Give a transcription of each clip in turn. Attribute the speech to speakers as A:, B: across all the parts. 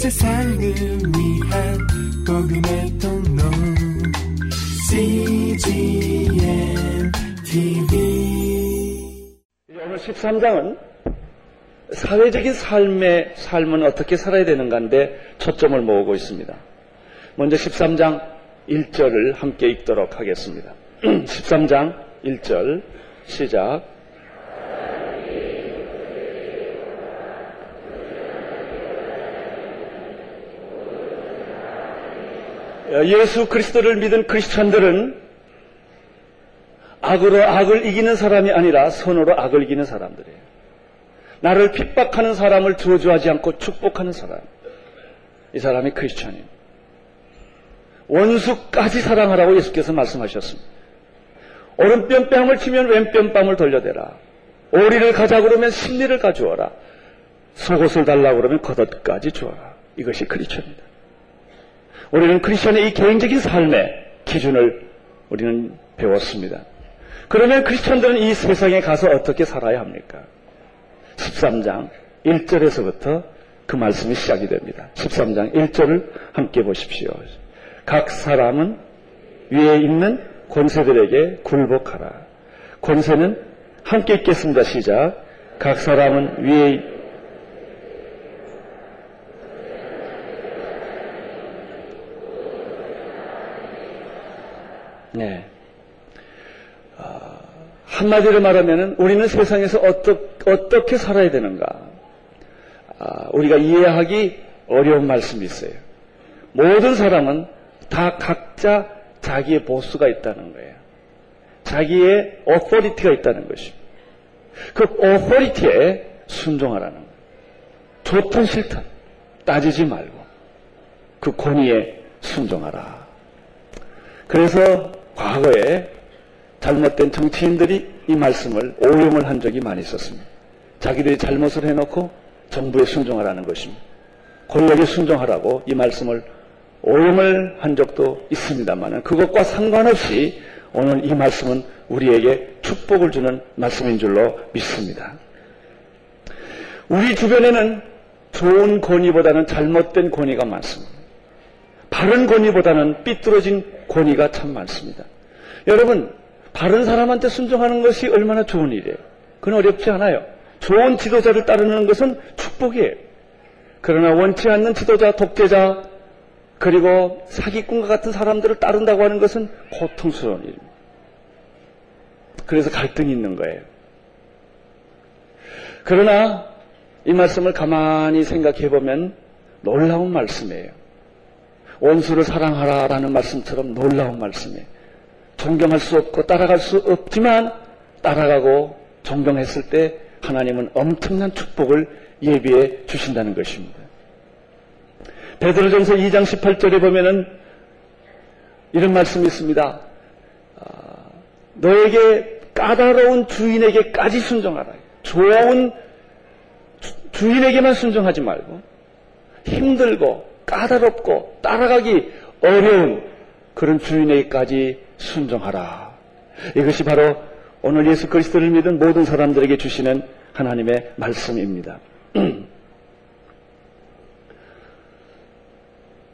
A: 세상을 위한 복음의 통로 CGM TV
B: 오늘 13장은 사회적인 삶의 삶은 어떻게 살아야 되는가인데 초점을 모으고 있습니다. 먼저 13장 1절을 함께 읽도록 하겠습니다. 13장 1절 시작. 예수 그리스도를 믿은 크리스천들은 악으로 악을 이기는 사람이 아니라 선으로 악을 이기는 사람들이에요. 나를 핍박하는 사람을 저주하지 않고 축복하는 사람. 이 사람이 크리스천이에요. 원수까지 사랑하라고 예수께서 말씀하셨습니다. 오른편 뺨을 치면 왼편 뺨을 돌려대라. 오리를 가자 그러면 심리를 가져와라. 속옷을 달라 그러면 겉옷까지 주어라. 이것이 크리스천입니다. 우리는 크리스천의 이 개인적인 삶의 기준을 우리는 배웠습니다. 그러면 크리스천들은 이 세상에 가서 어떻게 살아야 합니까? 13장 1절에서부터 그 말씀이 시작이 됩니다. 13장 1절을 함께 보십시오. 각 사람은 위에 있는 권세들에게 굴복하라. 권세는 함께 읽겠습니다. 시작. 각 사람은 위에 네. 아, 한마디로 말하면 우리는 세상에서 어떠, 어떻게 살아야 되는가? 아, 우리가 이해하기 어려운 말씀이 있어요. 모든 사람은 다 각자 자기의 보스가 있다는 거예요. 자기의 어포리티가 있다는 것입니다. 그 어포리티에 순종하라는 거예요. 좋든 싫든 따지지 말고 그 권위에 순종하라. 그래서 과거에 잘못된 정치인들이 이 말씀을 오용을 한 적이 많이 있었습니다. 자기들이 잘못을 해놓고 정부에 순종하라는 것입니다. 권력에 순종하라고 이 말씀을 오용을 한 적도 있습니다만 그것과 상관없이 오늘 이 말씀은 우리에게 축복을 주는 말씀인 줄로 믿습니다. 우리 주변에는 좋은 권위보다는 잘못된 권위가 많습니다. 바른 권위보다는 삐뚤어진 권위가 참 많습니다. 여러분, 바른 사람한테 순종하는 것이 얼마나 좋은 일이에요. 그건 어렵지 않아요. 좋은 지도자를 따르는 것은 축복이에요. 그러나 원치 않는 지도자, 독재자, 그리고 사기꾼과 같은 사람들을 따른다고 하는 것은 고통스러운 일입니다. 그래서 갈등이 있는 거예요. 그러나 이 말씀을 가만히 생각해 보면 놀라운 말씀이에요. 원수를 사랑하라라는 말씀처럼 놀라운 말씀이에요. 존경할 수 없고 따라갈 수 없지만 따라가고 존경했을 때 하나님은 엄청난 축복을 예비해 주신다는 것입니다. 베드로전서 2장 18절에 보면은 이런 말씀이 있습니다. 아, 너에게 까다로운 주인에게까지 순종하라. 좋은 주인에게만 순종하지 말고 힘들고 까다롭고 따라가기 어려운 그런 주인에게까지 순종하라. 이것이 바로 오늘 예수 그리스도를 믿은 모든 사람들에게 주시는 하나님의 말씀입니다.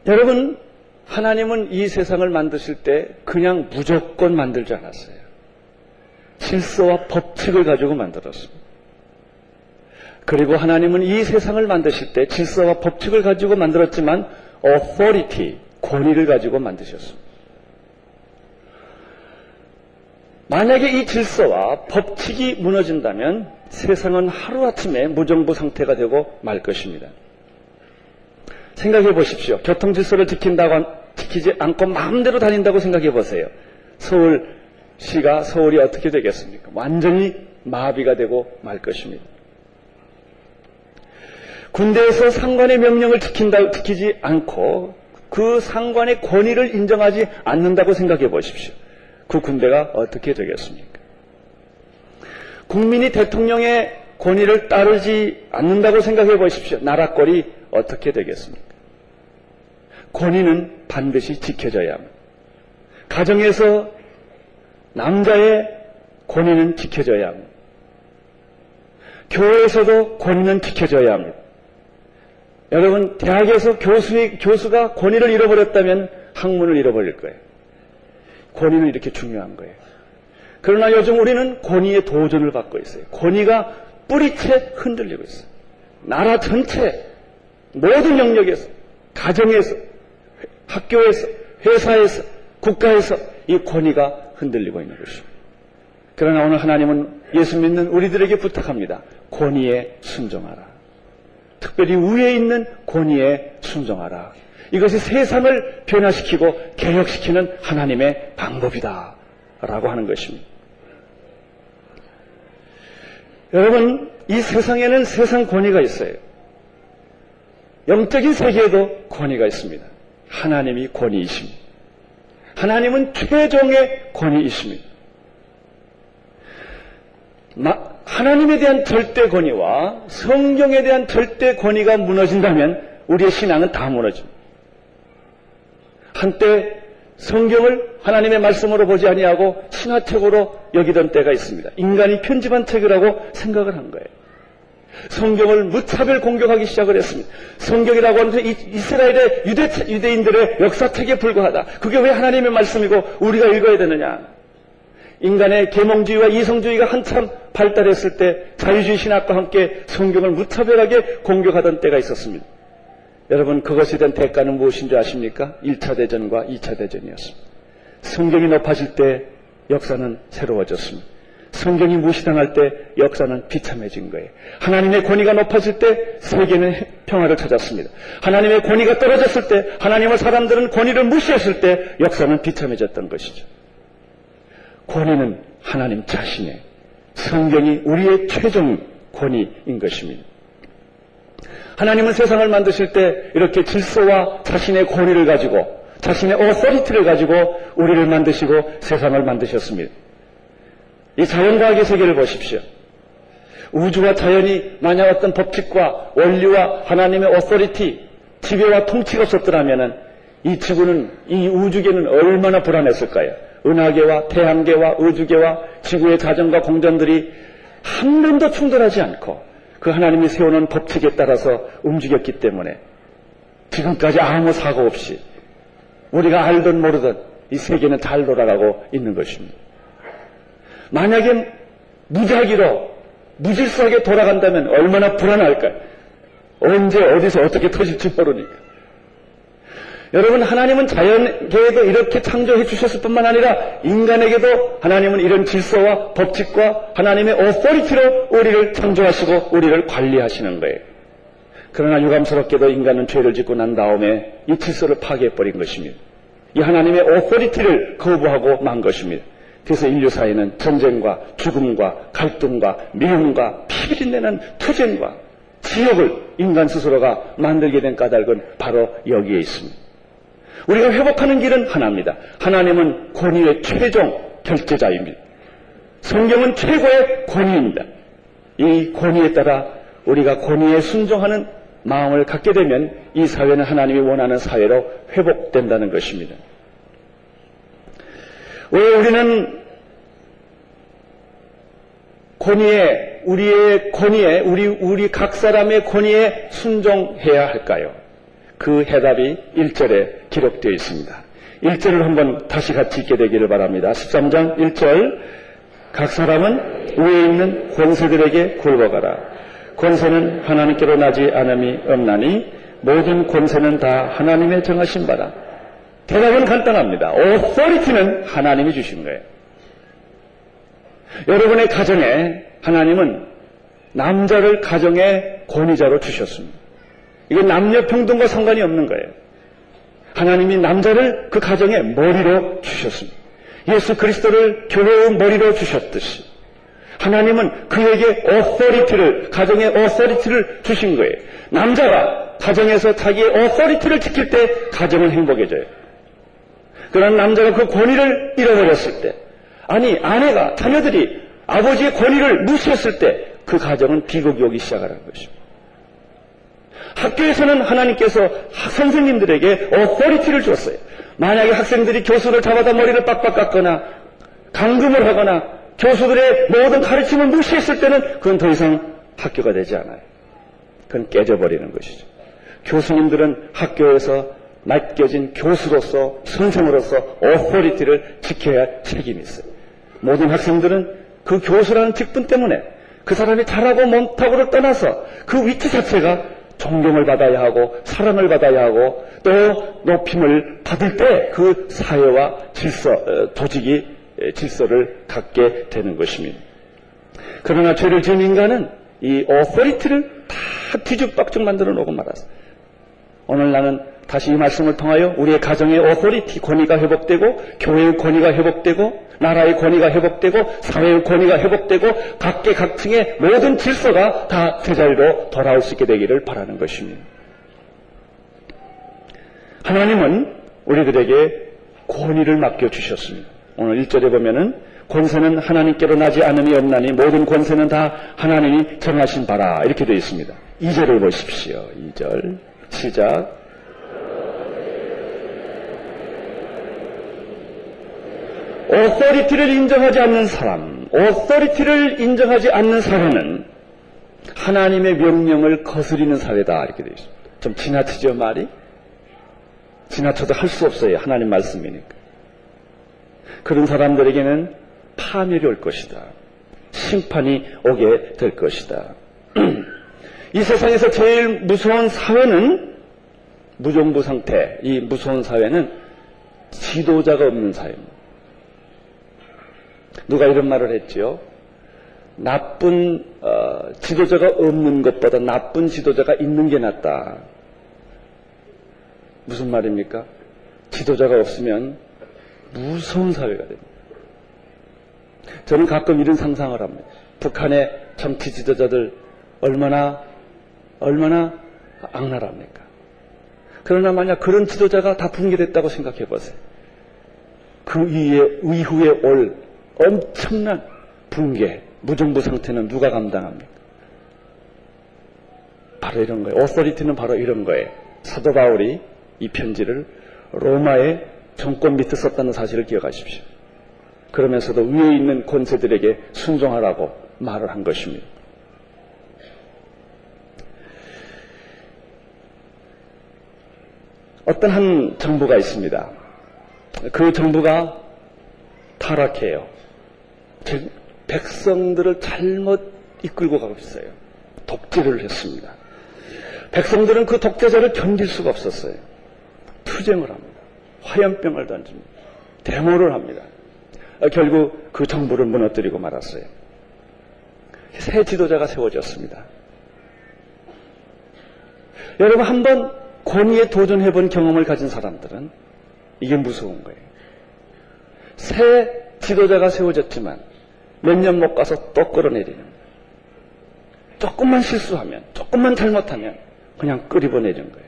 B: 여러분, 하나님은 이 세상을 만드실 때 그냥 무조건 만들지 않았어요. 질서와 법칙을 가지고 만들었습니다. 그리고 하나님은 이 세상을 만드실 때 질서와 법칙을 가지고 만들었지만 authority, 권위를 가지고 만드셨습니다. 만약에 이 질서와 법칙이 무너진다면 세상은 하루아침에 무정부 상태가 되고 말 것입니다. 생각해 보십시오. 교통 질서를 지킨다고 지키지 않고 마음대로 다닌다고 생각해 보세요. 서울시가 서울이 어떻게 되겠습니까? 완전히 마비가 되고 말 것입니다. 군대에서 상관의 명령을 지킨다, 지키지 않고 그 상관의 권위를 인정하지 않는다고 생각해 보십시오. 그 군대가 어떻게 되겠습니까? 국민이 대통령의 권위를 따르지 않는다고 생각해 보십시오. 나라 꼴이 어떻게 되겠습니까? 권위는 반드시 지켜져야 합니다. 가정에서 남자의 권위는 지켜져야 합니다. 교회에서도 권위는 지켜져야 합니다. 여러분, 대학에서 교수의, 교수가 권위를 잃어버렸다면 학문을 잃어버릴 거예요. 권위는 이렇게 중요한 거예요. 그러나 요즘 우리는 권위의 도전을 받고 있어요. 권위가 뿌리채 흔들리고 있어요. 나라 전체, 모든 영역에서, 가정에서, 학교에서, 회사에서, 국가에서 이 권위가 흔들리고 있는 것입니다. 그러나 오늘 하나님은 예수 믿는 우리들에게 부탁합니다. 권위에 순종하라. 특별히 위에 있는 권위에 순종하라. 이것이 세상을 변화시키고 개혁시키는 하나님의 방법이다. 라고 하는 것입니다. 여러분, 이 세상에는 세상 권위가 있어요. 영적인 세계에도 권위가 있습니다. 하나님이 권위이십니다. 하나님은 최종의 권위이십니다. 하나님에 대한 절대 권위와 성경에 대한 절대 권위가 무너진다면 우리의 신앙은 다 무너집니다. 한때 성경을 하나님의 말씀으로 보지 아니하고 신화책으로 여기던 때가 있습니다. 인간이 편집한 책이라고 생각을 한 거예요. 성경을 무차별 공격하기 시작을 했습니다. 성경이라고 하는 이스라엘의 유대, 유대인들의 역사책에 불과하다. 그게 왜 하나님의 말씀이고 우리가 읽어야 되느냐? 인간의 계몽주의와 이성주의가 한참 발달했을 때 자유주의 신학과 함께 성경을 무차별하게 공격하던 때가 있었습니다. 여러분 그것에 대한 대가는 무엇인 줄 아십니까? 1차 대전과 2차 대전이었습니다. 성경이 높아질 때 역사는 새로워졌습니다. 성경이 무시당할 때 역사는 비참해진 거예요. 하나님의 권위가 높아질 때 세계는 평화를 찾았습니다. 하나님의 권위가 떨어졌을 때 하나님의 사람들은 권위를 무시했을 때 역사는 비참해졌던 것이죠. 권위는 하나님 자신의 성경이 우리의 최종 권위인 것입니다. 하나님은 세상을 만드실 때 이렇게 질서와 자신의 권위를 가지고 자신의 어서리티를 가지고 우리를 만드시고 세상을 만드셨습니다. 이 자연과학의 세계를 보십시오. 우주와 자연이 만약 어떤 법칙과 원리와 하나님의 어서리티, 지배와 통치가 없었더라면 이 지구는, 이 우주계는 얼마나 불안했을까요? 은하계와 태양계와 우주계와 지구의 자전과 공전들이 한 번도 충돌하지 않고 그 하나님이 세워놓은 법칙에 따라서 움직였기 때문에 지금까지 아무 사고 없이 우리가 알든 모르든 이 세계는 잘 돌아가고 있는 것입니다. 만약에 무작위로 무질서하게 돌아간다면 얼마나 불안할까요? 언제 어디서 어떻게 터질지 모르니까. 여러분 하나님은 자연계에도 이렇게 창조해 주셨을 뿐만 아니라 인간에게도 하나님은 이런 질서와 법칙과 하나님의 authority로 우리를 창조하시고 우리를 관리하시는 거예요. 그러나 유감스럽게도 인간은 죄를 짓고 난 다음에 이 질서를 파괴해버린 것입니다. 이 하나님의 authority를 거부하고 만 것입니다. 그래서 인류 사회는 전쟁과 죽음과 갈등과 미움과 피비린내는 투쟁과 지옥을 인간 스스로가 만들게 된 까닭은 바로 여기에 있습니다. 우리가 회복하는 길은 하나입니다. 하나님은 권위의 최종 결제자입니다. 성경은 최고의 권위입니다. 이 권위에 따라 우리가 권위에 순종하는 마음을 갖게 되면 이 사회는 하나님이 원하는 사회로 회복된다는 것입니다. 왜 우리는 권위에, 우리의 권위에, 우리, 우리 각 사람의 권위에 순종해야 할까요? 그 해답이 1절에 기록되어 있습니다. 1절을 한번 다시 같이 읽게 되기를 바랍니다. 13장 1절 각 사람은 위에 있는 권세들에게 굴러가라. 권세는 하나님께로 나지 않음이 없나니 모든 권세는 다 하나님의 정하신 바다. 대답은 간단합니다. 오소리티는 하나님이 주신 거예요. 여러분의 가정에 하나님은 남자를 가정의 권위자로 주셨습니다. 이건 남녀 평등과 상관이 없는 거예요. 하나님이 남자를 그 가정의 머리로 주셨습니다. 예수 그리스도를 교회의 머리로 주셨듯이 하나님은 그에게 어서리티를 가정의 어서리티를 주신 거예요. 남자가 가정에서 자기의 어서리티를 지킬 때 가정은 행복해져요. 그러나 남자가 그 권위를 잃어버렸을 때 아니 아내가 자녀들이 아버지의 권위를 무시했을 때 그 가정은 비극이 오기 시작하는 것입니다. 학교에서는 하나님께서 선생님들에게 authority를 줬어요. 만약에 학생들이 교수를 잡아다 머리를 빡빡 깎거나 감금을 하거나 교수들의 모든 가르침을 무시했을 때는 그건 더 이상 학교가 되지 않아요. 그건 깨져버리는 것이죠. 교수님들은 학교에서 맡겨진 교수로서 선생으로서 authority를 지켜야 할 책임이 있어요. 모든 학생들은 그 교수라는 직분 때문에 그 사람이 잘하고 못하고를 떠나서 그 위치 자체가 존경을 받아야 하고 사랑을 받아야 하고 또 높임을 받을 때 그 사회와 질서, 어, 조직이 질서를 갖게 되는 것입니다. 그러나 죄를 지은 인간은 이 authority를 다 뒤죽박죽 만들어 놓고 말았어. 오늘 나는 다시 이 말씀을 통하여 우리의 가정의 authority 권위가 회복되고 교회의 권위가 회복되고 나라의 권위가 회복되고 사회의 권위가 회복되고 각계각층의 모든 질서가 다 제자리로 돌아올 수 있게 되기를 바라는 것입니다. 하나님은 우리들에게 권위를 맡겨주셨습니다. 오늘 1절에 보면은 권세는 하나님께로 나지 않음이 없나니 모든 권세는 다 하나님이 정하신 바라 이렇게 되어 있습니다. 2절을 보십시오. 2절 시작 authority를 인정하지 않는 사람, authority를 인정하지 않는 사회는 하나님의 명령을 거스리는 사회다 이렇게 되어 있습니다. 좀 지나치죠 말이? 지나쳐도 할 수 없어요. 하나님 말씀이니까. 그런 사람들에게는 파멸이 올 것이다. 심판이 오게 될 것이다. 이 세상에서 제일 무서운 사회는 무정부 상태, 이 무서운 사회는 지도자가 없는 사회입니다. 누가 이런 말을 했지요? 나쁜 어, 지도자가 없는 것보다 나쁜 지도자가 있는 게 낫다. 무슨 말입니까? 지도자가 없으면 무서운 사회가 됩니다. 저는 가끔 이런 상상을 합니다. 북한의 정치 지도자들 얼마나 얼마나 악랄합니까? 그러나 만약 그런 지도자가 다 붕괴됐다고 생각해 보세요. 그 이후에, 이후에 올 엄청난 붕괴, 무정부 상태는 누가 감당합니까? 바로 이런 거예요. 오소리티는 바로 이런 거예요. 사도 바울이 이 편지를 로마의 정권 밑에 썼다는 사실을 기억하십시오. 그러면서도 위에 있는 권세들에게 순종하라고 말을 한 것입니다. 어떤 한 정부가 있습니다. 그 정부가 타락해요. 즉, 백성들을 잘못 이끌고 가고 있어요. 독재를 했습니다. 백성들은 그 독재자를 견딜 수가 없었어요. 투쟁을 합니다. 화염병을 던집니다. 데모를 합니다. 결국 그 정부를 무너뜨리고 말았어요. 새 지도자가 세워졌습니다. 여러분 한번 권위에 도전해본 경험을 가진 사람들은 이게 무서운 거예요. 새 지도자가 세워졌지만 몇 년 못 가서 또 끌어내리는 거예요. 조금만 실수하면, 조금만 잘못하면 그냥 끄집어내는 거예요.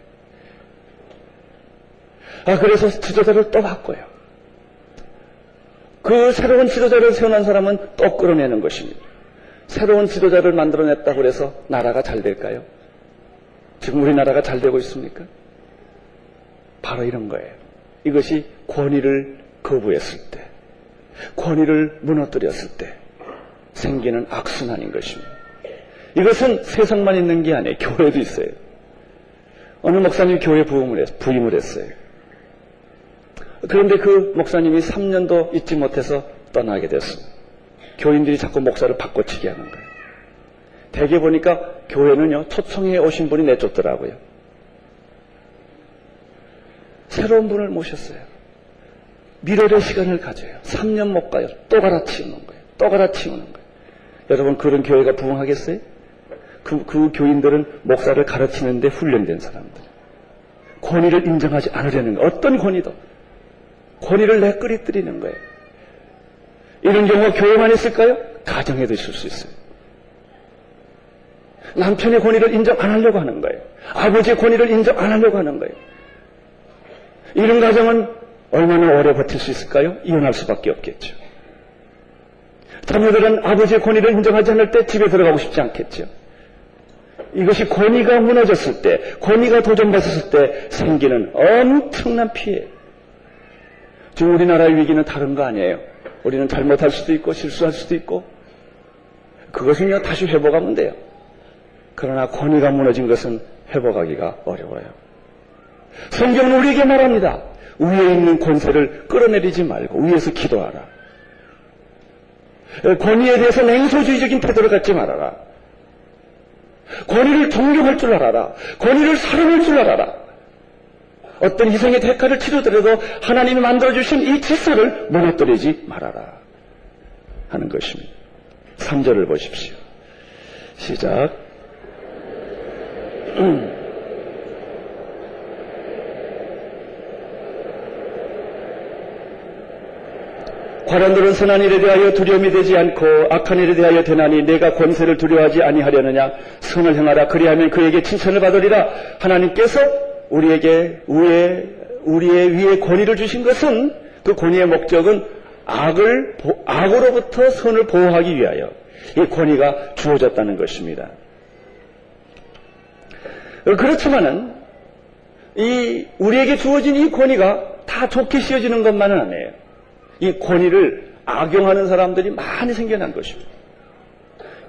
B: 아, 그래서 지도자를 또 바꿔요. 그 새로운 지도자를 세워난 사람은 또 끌어내는 것입니다. 새로운 지도자를 만들어냈다고 해서 나라가 잘 될까요? 지금 우리나라가 잘 되고 있습니까? 바로 이런 거예요. 이것이 권위를 거부했을 때, 권위를 무너뜨렸을 때 생기는 악순환인 것입니다. 이것은 세상만 있는 게 아니에요. 교회도 있어요. 어느 목사님이 교회 부임을, 했, 부임을 했어요. 그런데 그 목사님이 3년도 있지 못해서 떠나게 됐어요. 교인들이 자꾸 목사를 바꿔치기 하는 거예요. 대개 보니까 교회는요, 초청에 오신 분이 내쫓더라고요. 새로운 분을 모셨어요. 미래의 시간을 가져요. 3년 못 가요. 또 갈아치우는 거예요. 또 갈아치우는 거예요. 여러분, 그런 교회가 부흥하겠어요? 그, 그 교인들은 목사를 가르치는데 훈련된 사람들. 권위를 인정하지 않으려는 거예요. 어떤 권위도. 권위를 내끄리뜨리는 거예요. 이런 경우가 교회만 있을까요? 가정에도 있을 수 있어요. 남편의 권위를 인정 안 하려고 하는 거예요. 아버지의 권위를 인정 안 하려고 하는 거예요. 이런 가정은 얼마나 오래 버틸 수 있을까요? 이혼할 수밖에 없겠죠. 자녀들은 아버지의 권위를 인정하지 않을 때 집에 들어가고 싶지 않겠죠. 이것이 권위가 무너졌을 때, 권위가 도전받았을 때 생기는 엄청난 피해. 지금 우리나라의 위기는 다른 거 아니에요. 우리는 잘못할 수도 있고 실수할 수도 있고 그것은요 다시 회복하면 돼요. 그러나 권위가 무너진 것은 회복하기가 어려워요. 성경은 우리에게 말합니다. 위에 있는 권세를 끌어내리지 말고 위에서 기도하라. 권위에 대해서 냉소주의적인 태도를 갖지 말아라. 권위를 존경할 줄 알아라. 권위를 사랑할 줄 알아라. 어떤 희생의 대가를 치르더라도 하나님이 만들어주신 이 질서를 무너뜨리지 말아라. 하는 것입니다. 3절을 보십시오. 시작. 음. 과란들은 선한 일에 대하여 두려움이 되지 않고 악한 일에 대하여 되나니 내가 권세를 두려워하지 아니하려느냐 선을 행하라 그리하면 그에게 칭찬을 받으리라 하나님께서 우리에게 위에 우리의 위에 권위를 주신 것은 그 권위의 목적은 악을 악으로부터 선을 보호하기 위하여 이 권위가 주어졌다는 것입니다. 그렇지만은 이 우리에게 주어진 이 권위가 다 좋게 씌어지는 것만은 아니에요. 이 권위를 악용하는 사람들이 많이 생겨난 것입니다.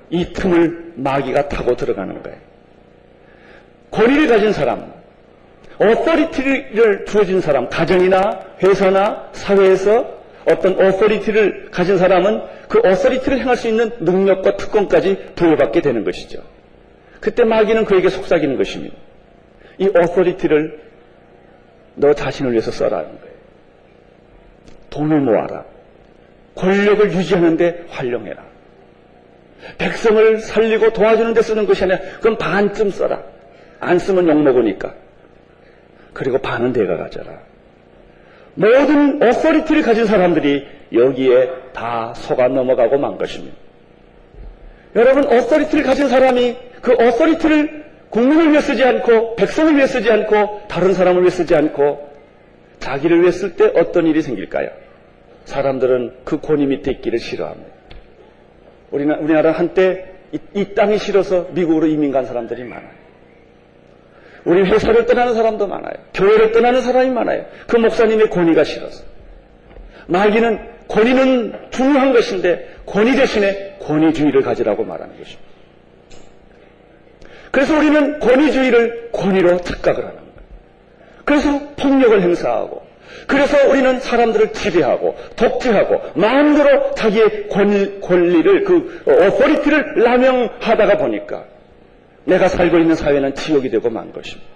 B: 이 틈을 마귀가 타고 들어가는 거예요. 권위를 가진 사람, authority를 주어진 사람, 가정이나 회사나 사회에서 어떤 authority를 가진 사람은 그 authority를 행할 수 있는 능력과 특권까지 부여받게 되는 것이죠. 그때 마귀는 그에게 속삭이는 것입니다. 이 authority를 너 자신을 위해서 써라는 거예요. 돈을 모아라. 권력을 유지하는데 활용해라. 백성을 살리고 도와주는 데 쓰는 것이 아니라 그럼 반쯤 써라. 안 쓰면 욕먹으니까. 그리고 반은 내가 가져라. 모든 어서리티를 가진 사람들이 여기에 다 속아 넘어가고 만 것입니다. 여러분, 어서리티를 가진 사람이 그 어서리티를 국민을 위해 쓰지 않고 백성을 위해 쓰지 않고 다른 사람을 위해 쓰지 않고 자기를 위해 쓸 때 어떤 일이 생길까요? 사람들은 그 권위 밑에 있기를 싫어합니다. 우리나라, 우리나라 한때 이, 이 땅이 싫어서 미국으로 이민 간 사람들이 많아요. 우리 회사를 떠나는 사람도 많아요. 교회를 떠나는 사람이 많아요. 그 목사님의 권위가 싫어서. 마귀는 권위는 중요한 것인데 권위 대신에 권위주의를 가지라고 말하는 것입니다. 그래서 우리는 권위주의를 권위로 착각을 하는 거예요. 그래서 폭력을 행사하고 그래서 우리는 사람들을 지배하고 독재하고 마음대로 자기의 권리, 권리를 그 어퍼리티를 남용하다가 보니까 내가 살고 있는 사회는 지옥이 되고 만 것입니다.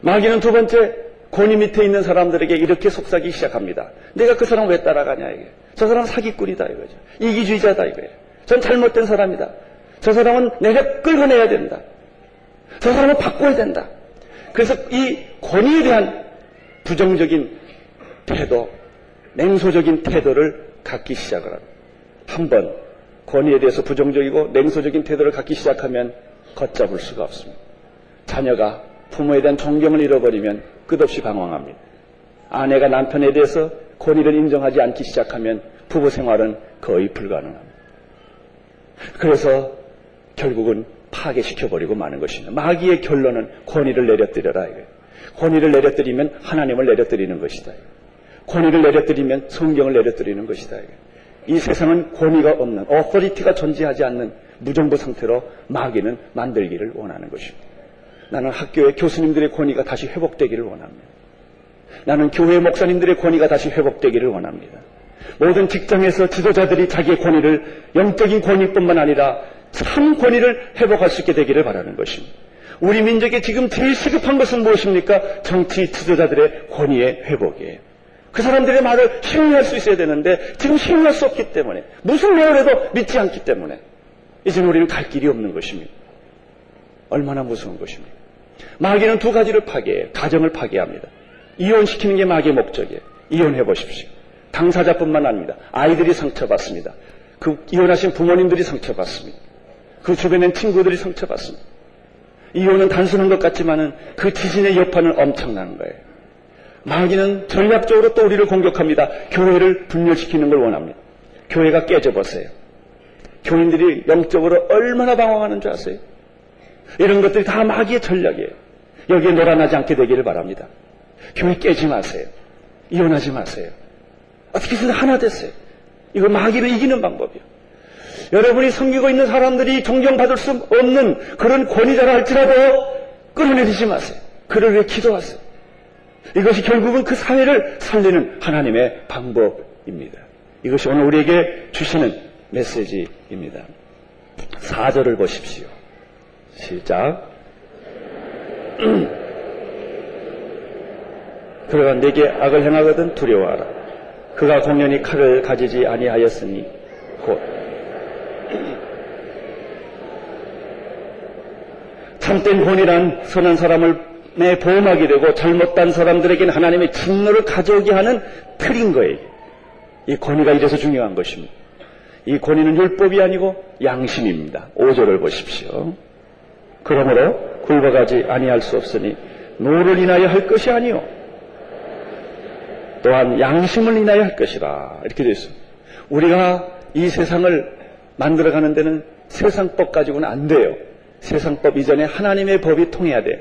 B: 마귀는 두 번째 권위 밑에 있는 사람들에게 이렇게 속삭이기 시작합니다. 내가 그 사람 왜 따라가냐 이게. 저 사람 사기꾼이다 이거죠. 이기주의자다 이거예요. 전 잘못된 사람이다. 저 사람은 내가 끌어내야 된다. 저 사람은 바꿔야 된다. 그래서 이 권위에 대한 부정적인 태도, 냉소적인 태도를 갖기 시작을 합니다. 한번 권위에 대해서 부정적이고 냉소적인 태도를 갖기 시작하면 걷잡을 수가 없습니다. 자녀가 부모에 대한 존경을 잃어버리면 끝없이 방황합니다. 아내가 남편에 대해서 권위를 인정하지 않기 시작하면 부부 생활은 거의 불가능합니다. 그래서 결국은 파괴시켜버리고 마는 것입니다. 마귀의 결론은 권위를 내려뜨려라. 이거예요. 권위를 내려뜨리면 하나님을 내려뜨리는 것이다. 권위를 내려뜨리면 성경을 내려뜨리는 것이다. 이 세상은 권위가 없는 어퍼리티가 존재하지 않는 무정부 상태로 마귀는 만들기를 원하는 것입니다. 나는 학교의 교수님들의 권위가 다시 회복되기를 원합니다. 나는 교회 목사님들의 권위가 다시 회복되기를 원합니다. 모든 직장에서 지도자들이 자기의 권위를 영적인 권위뿐만 아니라 참 권위를 회복할 수 있게 되기를 바라는 것입니다. 우리 민족에 지금 제일 시급한 것은 무엇입니까? 정치 지도자들의 권위의 회복이에요. 그 사람들의 말을 신뢰할 수 있어야 되는데 지금 신뢰할 수 없기 때문에 무슨 말을 해도 믿지 않기 때문에 이제는 우리는 갈 길이 없는 것입니다. 얼마나 무서운 것입니까? 마귀는 두 가지를 파괴해요. 가정을 파괴합니다. 이혼시키는 게 마귀의 목적이에요. 이혼해 보십시오. 당사자뿐만 아닙니다. 아이들이 상처받습니다. 그 이혼하신 부모님들이 상처받습니다. 그 주변엔 친구들이 상처받습니다. 이혼은 단순한 것 같지만은 그 지진의 여파는 엄청난 거예요. 마귀는 전략적으로 또 우리를 공격합니다. 교회를 분열시키는 걸 원합니다. 교회가 깨져보세요. 교인들이 영적으로 얼마나 방황하는 줄 아세요? 이런 것들이 다 마귀의 전략이에요. 여기에 놀아나지 않게 되기를 바랍니다. 교회 깨지 마세요. 이혼하지 마세요. 어떻게든 하나 됐어요. 이거 마귀를 이기는 방법이에요. 여러분이 섬기고 있는 사람들이 존경받을 수 없는 그런 권위자라 할지라도 끌어내리지 마세요. 그를 위해 기도하세요. 이것이 결국은 그 사회를 살리는 하나님의 방법입니다. 이것이 오늘 우리에게 주시는 메시지입니다. 4절을 보십시오. 시작. 그러가 내게 악을 행하거든 두려워하라. 그가 공연히 칼을 가지지 아니하였으니 곧 참된 본이란 선한 사람을 내 보험하게 되고 잘못된 사람들에게는 하나님의 진노를 가져오게 하는 틀인 거예요. 이 권위가 이래서 중요한 것입니다. 이 권위는 율법이 아니고 양심입니다. 5절을 보십시오. 그러므로 굴복하지 아니할 수 없으니 노를 인하여 할 것이 아니요 또한 양심을 인하여 할 것이라 이렇게 되어 있습니다. 우리가 이 세상을 만들어가는 데는 세상법 가지고는 안 돼요. 세상법 이전에 하나님의 법이 통해야 돼요.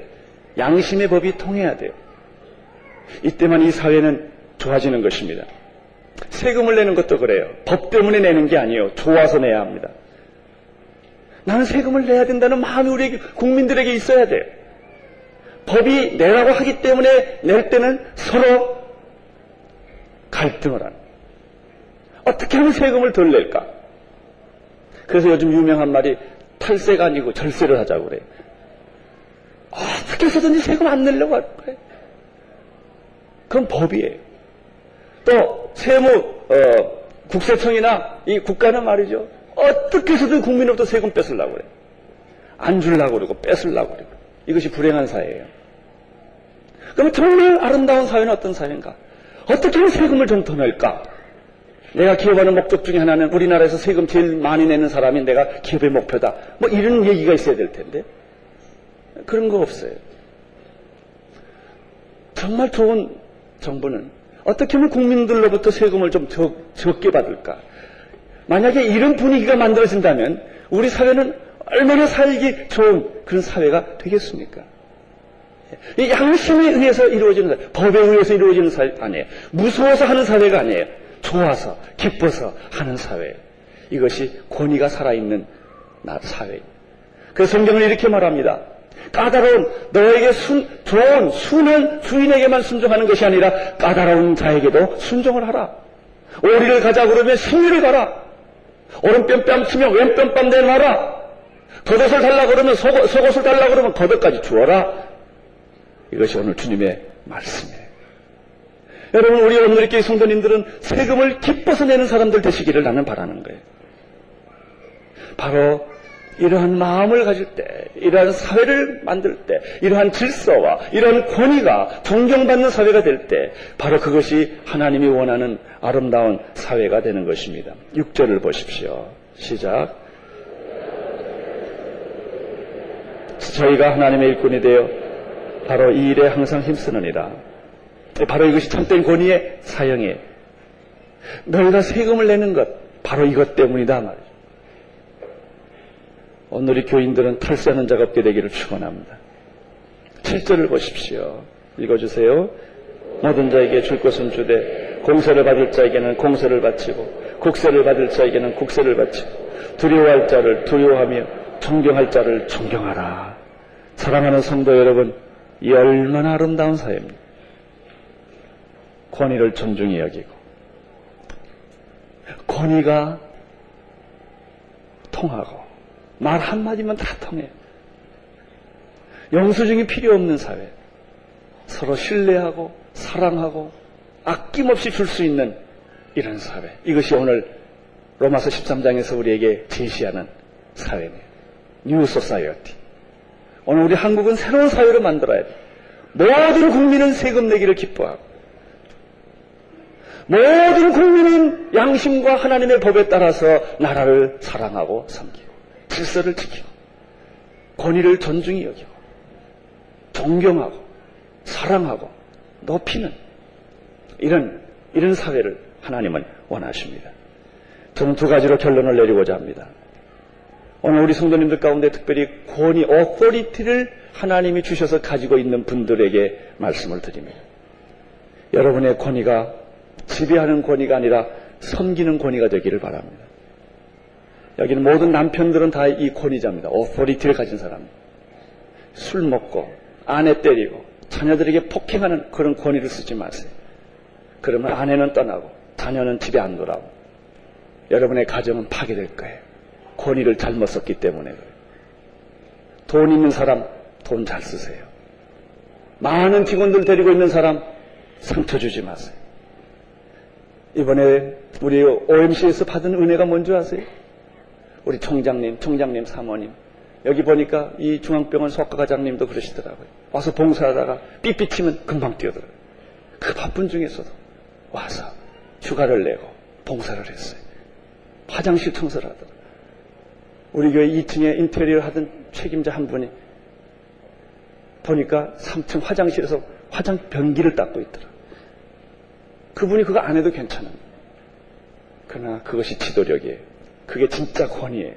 B: 양심의 법이 통해야 돼요. 이때만 이 사회는 좋아지는 것입니다. 세금을 내는 것도 그래요. 법 때문에 내는 게 아니에요. 좋아서 내야 합니다. 나는 세금을 내야 된다는 마음이 우리 국민들에게 있어야 돼요. 법이 내라고 하기 때문에 낼 때는 서로 갈등을 하는. 어떻게 하면 세금을 덜 낼까? 그래서 요즘 유명한 말이 탈세가 아니고 절세를 하자고 그래요. 어떻게 해서든지 세금 안 내려고 할 거예요. 그건 법이에요. 또 세무 어, 국세청이나 이 국가는 말이죠. 어떻게 해서든 국민으로부터 세금 뺏으려고 그래요. 안 주려고 그러고 뺏으려고 그러고. 이것이 불행한 사회예요. 그러면 정말 아름다운 사회는 어떤 사회인가? 어떻게 하면 세금을 좀 더 낼까? 내가 기업하는 목적 중에 하나는 우리나라에서 세금 제일 많이 내는 사람이 내가 기업의 목표다. 뭐 이런 얘기가 있어야 될 텐데. 그런 거 없어요. 정말 좋은 정부는 어떻게 하면 국민들로부터 세금을 좀 적, 적게 받을까? 만약에 이런 분위기가 만들어진다면 우리 사회는 얼마나 살기 좋은 그런 사회가 되겠습니까? 이 양심에 의해서 이루어지는 법에 의해서 이루어지는 사회 아니에요. 무서워서 하는 사회가 아니에요. 좋아서, 기뻐서 하는 사회. 이것이 권위가 살아있는 사회. 그래서 성경은 이렇게 말합니다. 까다로운 너에게 순, 좋은 순한 주인에게만 순종하는 것이 아니라 까다로운 자에게도 순종을 하라. 오리를 가자 그러면 승리를 가라. 오른뺨 뺨 치면 왼뺨 뺨 내놔라. 겉옷을 달라 그러면 속옷, 속옷을 달라 그러면 겉옷까지 주어라. 이것이 오늘 주님의 말씀이에요. 여러분 우리 오늘의 성도님들은 세금을 기뻐서 내는 사람들 되시기를 나는 바라는 거예요. 바로 이러한 마음을 가질 때, 이러한 사회를 만들 때, 이러한 질서와 이러한 권위가 존경받는 사회가 될 때, 바로 그것이 하나님이 원하는 아름다운 사회가 되는 것입니다. 6절을 보십시오. 시작. 저희가 하나님의 일꾼이 되어 바로 이 일에 항상 힘쓰느니라. 바로 이것이 참된 권위의 사형이에요. 너희가 세금을 내는 것, 바로 이것 때문이다 말이죠. 오늘의 교인들은 탈세하는 자가 없게 되기를 축원합니다. 7절을 보십시오. 읽어주세요. 모든 자에게 줄 것은 주되 공세를 받을 자에게는 공세를 바치고 국세를 받을 자에게는 국세를 바치고 두려워할 자를 두려워하며 존경할 자를 존경하라. 사랑하는 성도 여러분, 이 얼마나 아름다운 사회입니다. 권위를 존중히 여기고 권위가 통하고 말 한마디면 다 통해요. 영수증이 필요 없는 사회. 서로 신뢰하고 사랑하고 아낌없이 줄 수 있는 이런 사회. 이것이 오늘 로마서 13장에서 우리에게 제시하는 사회네요. New society. 오늘 우리 한국은 새로운 사회를 만들어야 돼. 모든 국민은 세금 내기를 기뻐하고 모든 국민은 양심과 하나님의 법에 따라서 나라를 사랑하고 섬기고 질서를 지키고 권위를 존중히 여기고 존경하고 사랑하고 높이는 이런 이런 사회를 하나님은 원하십니다. 저는 두 가지로 결론을 내리고자 합니다. 오늘 우리 성도님들 가운데 특별히 권위, authority를 하나님이 주셔서 가지고 있는 분들에게 말씀을 드립니다. 여러분의 권위가 지배하는 권위가 아니라 섬기는 권위가 되기를 바랍니다. 여기는 모든 남편들은 다 이 권위자입니다. authority를 가진 사람. 술 먹고 아내 때리고 자녀들에게 폭행하는 그런 권위를 쓰지 마세요. 그러면 아내는 떠나고 자녀는 집에 안 돌아오고 여러분의 가정은 파괴될 거예요. 권위를 잘못 썼기 때문에 돈 있는 사람 돈 잘 쓰세요. 많은 직원들 데리고 있는 사람 상처 주지 마세요. 이번에 우리 OMC에서 받은 은혜가 뭔지 아세요? 우리 총장님, 총장님 사모님. 여기 보니까 이 중앙병원 석가과장님도 그러시더라고요. 와서 봉사하다가 삐삐치면 금방 뛰어들어요. 그 바쁜 중에서도 와서 휴가를 내고 봉사를 했어요. 화장실 청소를 하더라. 우리 교회 2층에 인테리어 하던 책임자 한 분이 보니까 3층 화장실에서 화장 변기를 닦고 있더라. 그분이 그거 안 해도 괜찮은 그러나 그것이 지도력이에요. 그게 진짜 권위예요.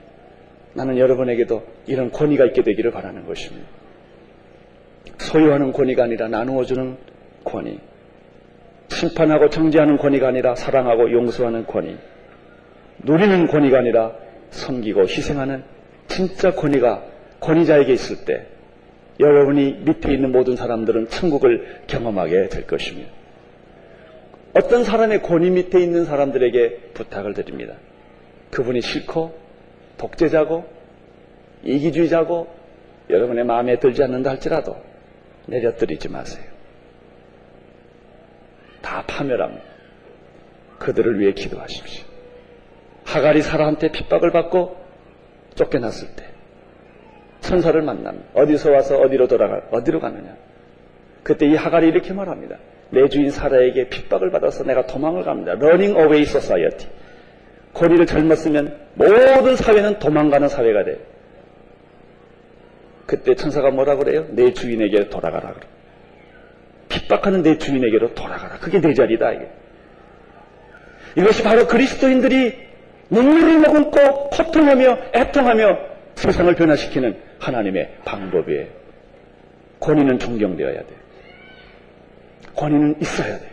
B: 나는 여러분에게도 이런 권위가 있게 되기를 바라는 것입니다. 소유하는 권위가 아니라 나누어주는 권위. 심판하고 정죄하는 권위가 아니라 사랑하고 용서하는 권위. 누리는 권위가 아니라 섬기고 희생하는 진짜 권위가 권위자에게 있을 때 여러분이 밑에 있는 모든 사람들은 천국을 경험하게 될 것입니다. 어떤 사람의 권위 밑에 있는 사람들에게 부탁을 드립니다. 그분이 싫고 독재자고 이기주의자고 여러분의 마음에 들지 않는다 할지라도 내려뜨리지 마세요. 다 파멸합니다. 그들을 위해 기도하십시오. 하갈이 사라한테 핍박을 받고 쫓겨났을 때 천사를 만납니다. 어디서 와서 어디로 돌아가 어디로 가느냐? 그때 이 하갈이 이렇게 말합니다. 내 주인 사라에게 핍박을 받아서 내가 도망을 갑니다. Away society. 권위를 잘못 쓰면 모든 사회는 도망가는 사회가 돼. 그때 천사가 뭐라 그래요? 내 주인에게 돌아가라 그래. 핍박하는 내 주인에게로 돌아가라. 그게 내 자리다. 이게. 이것이 바로 그리스도인들이 눈물을 머금고 고통하며 애통하며 세상을 변화시키는 하나님의 방법이에요. 권위는 존경되어야 돼요. 권위는 있어야 돼요.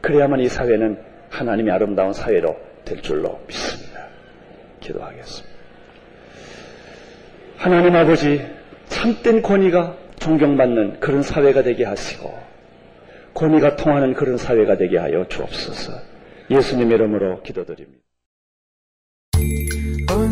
B: 그래야만 이 사회는 하나님의 아름다운 사회로 될 줄로 믿습니다. 기도하겠습니다. 하나님 아버지, 참된 권위가 존경받는 그런 사회가 되게 하시고, 권위가 통하는 그런 사회가 되게 하여 주옵소서. 예수님 이름으로 기도드립니다.